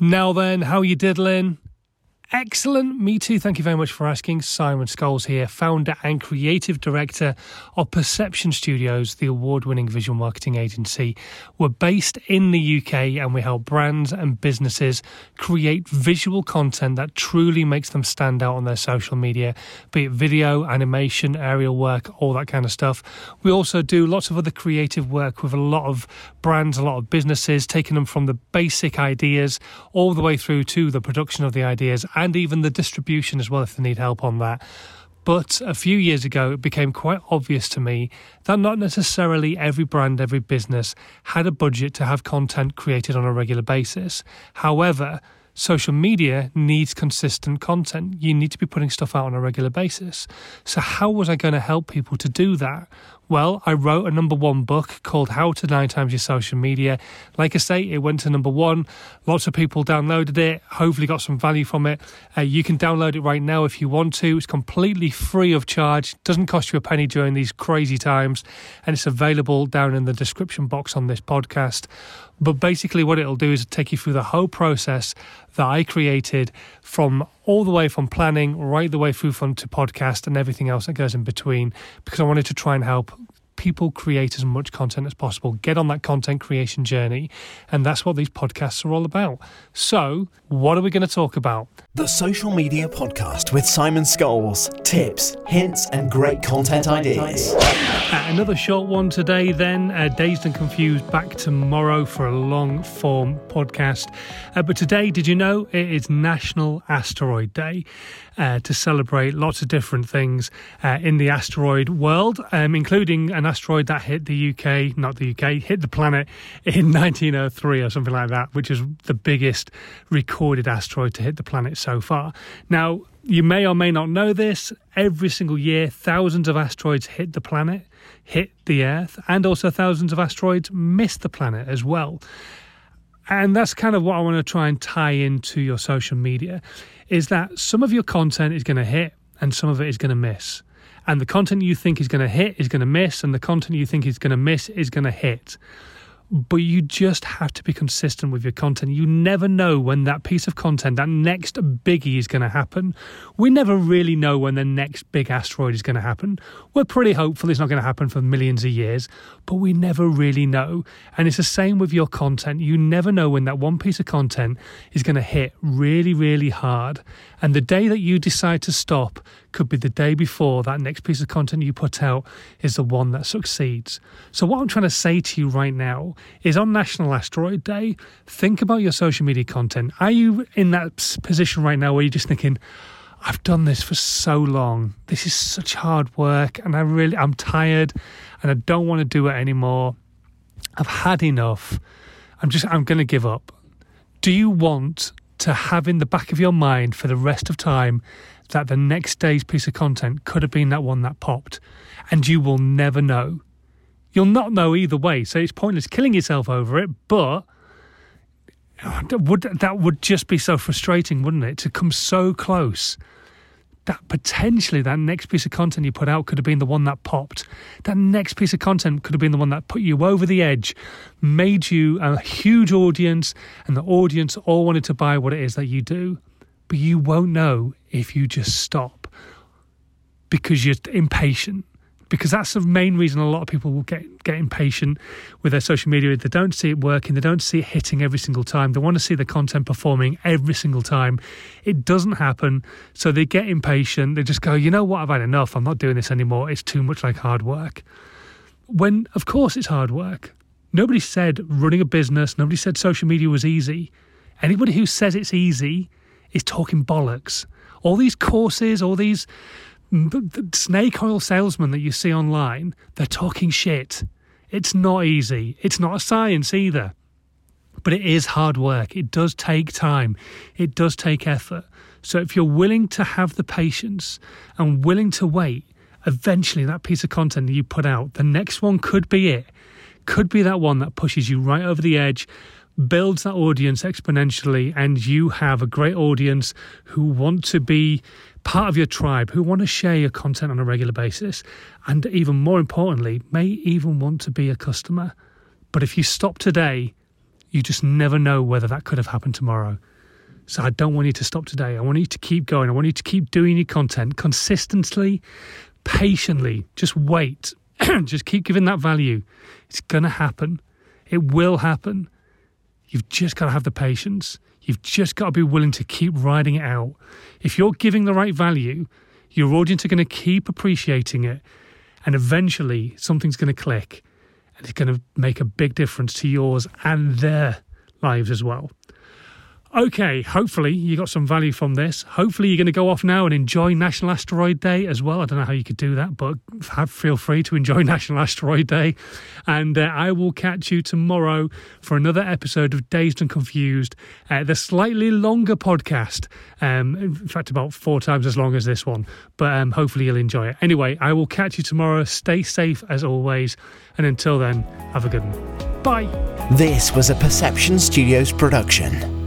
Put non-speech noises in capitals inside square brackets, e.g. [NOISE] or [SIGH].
Now then, how you diddling? Excellent. Me too. Thank you very much for asking. Simon Scholes here, founder and creative director of Perception Studios, the award winning visual marketing agency. We're based in the UK and we help brands and businesses create visual content that truly makes them stand out on their social media, be it video, animation, aerial work, all that kind of stuff. We also do lots of other creative work with a lot of brands, a lot of businesses, taking them from the basic ideas all the way through to the production of the ideas and even the distribution as well if they need help on that. But a few years ago, it became quite obvious to me that not necessarily every brand, every business had a budget to have content created on a regular basis. However, social media needs consistent content. You need to be putting stuff out on a regular basis. So, how was I going to help people to do that? Well, I wrote a number one book called How to Nine Times Your Social Media. Like I say, it went to number one. Lots of people downloaded it, hopefully got some value from it. Uh, you can download it right now if you want to. It's completely free of charge, doesn't cost you a penny during these crazy times, and it's available down in the description box on this podcast. But basically, what it'll do is take you through the whole process that I created from all the way from planning right the way through from to podcast and everything else that goes in between because I wanted to try and help people create as much content as possible, get on that content creation journey. And that's what these podcasts are all about. So, what are we going to talk about? The Social Media Podcast with Simon Scholes. Tips, hints, and great content ideas. Uh, another short one today, then. Uh, Dazed and Confused back tomorrow for a long form podcast. Uh, but today, did you know it is National Asteroid Day? Uh, to celebrate lots of different things uh, in the asteroid world, um, including an asteroid that hit the UK, not the UK, hit the planet in [LAUGHS] 1903 or something like that, which is the biggest recorded asteroid to hit the planet so far. Now, you may or may not know this. Every single year, thousands of asteroids hit the planet, hit the Earth, and also thousands of asteroids miss the planet as well. And that's kind of what I want to try and tie into your social media is that some of your content is going to hit and some of it is going to miss. And the content you think is going to hit is going to miss, and the content you think is going to miss is going to hit but you just have to be consistent with your content. You never know when that piece of content, that next biggie is going to happen. We never really know when the next big asteroid is going to happen. We're pretty hopeful it's not going to happen for millions of years, but we never really know. And it's the same with your content. You never know when that one piece of content is going to hit really, really hard. And the day that you decide to stop could be the day before that next piece of content you put out is the one that succeeds. So, what I'm trying to say to you right now is on National Asteroid Day, think about your social media content. Are you in that position right now where you're just thinking, I've done this for so long. This is such hard work and I really I'm tired and I don't want to do it anymore. I've had enough. I'm just I'm going to give up. Do you want to have in the back of your mind for the rest of time that the next day's piece of content could have been that one that popped, and you will never know. You'll not know either way, so it's pointless killing yourself over it, but would that would just be so frustrating, wouldn't it? To come so close that potentially that next piece of content you put out could have been the one that popped. That next piece of content could have been the one that put you over the edge, made you a huge audience, and the audience all wanted to buy what it is that you do but you won't know if you just stop because you're impatient. Because that's the main reason a lot of people will get, get impatient with their social media. They don't see it working, they don't see it hitting every single time. They want to see the content performing every single time. It doesn't happen. So they get impatient. They just go, you know what, I've had enough. I'm not doing this anymore. It's too much like hard work. When, of course, it's hard work. Nobody said running a business, nobody said social media was easy. Anybody who says it's easy is talking bollocks. All these courses, all these mm, snake oil salesmen that you see online, they're talking shit. It's not easy. It's not a science either. But it is hard work. It does take time. It does take effort. So if you're willing to have the patience and willing to wait, eventually that piece of content that you put out, the next one could be it. Could be that one that pushes you right over the edge builds that audience exponentially, and you have a great audience who want to be part of your tribe, who want to share your content on a regular basis, and even more importantly, may even want to be a customer. But if you stop today, You just never know whether that could have happened tomorrow. So I don't want you to stop today. I want you to keep going. I want you to keep doing your content consistently, patiently. Just wait. [CLEARS THROAT] just keep giving that value. It's going to happen. It will happen. You've just got to have the patience. You've just got to be willing to keep riding it out. If you're giving the right value, your audience are going to keep appreciating it. And eventually, something's going to click and it's going to make a big difference to yours and their lives as well. Okay, hopefully you got some value from this. Hopefully you're going to go off now and enjoy National Asteroid Day as well. I don't know how you could do that, but have, feel free to enjoy [LAUGHS] National Asteroid Day. And uh, I will catch you tomorrow for another episode of Dazed and Confused, uh, the slightly longer podcast. Um, in fact, about four times as long as this one, but um, hopefully you'll enjoy it. Anyway, I will catch you tomorrow. Stay safe as always. And until then, have a good one. Bye. This was a Perception Studios production.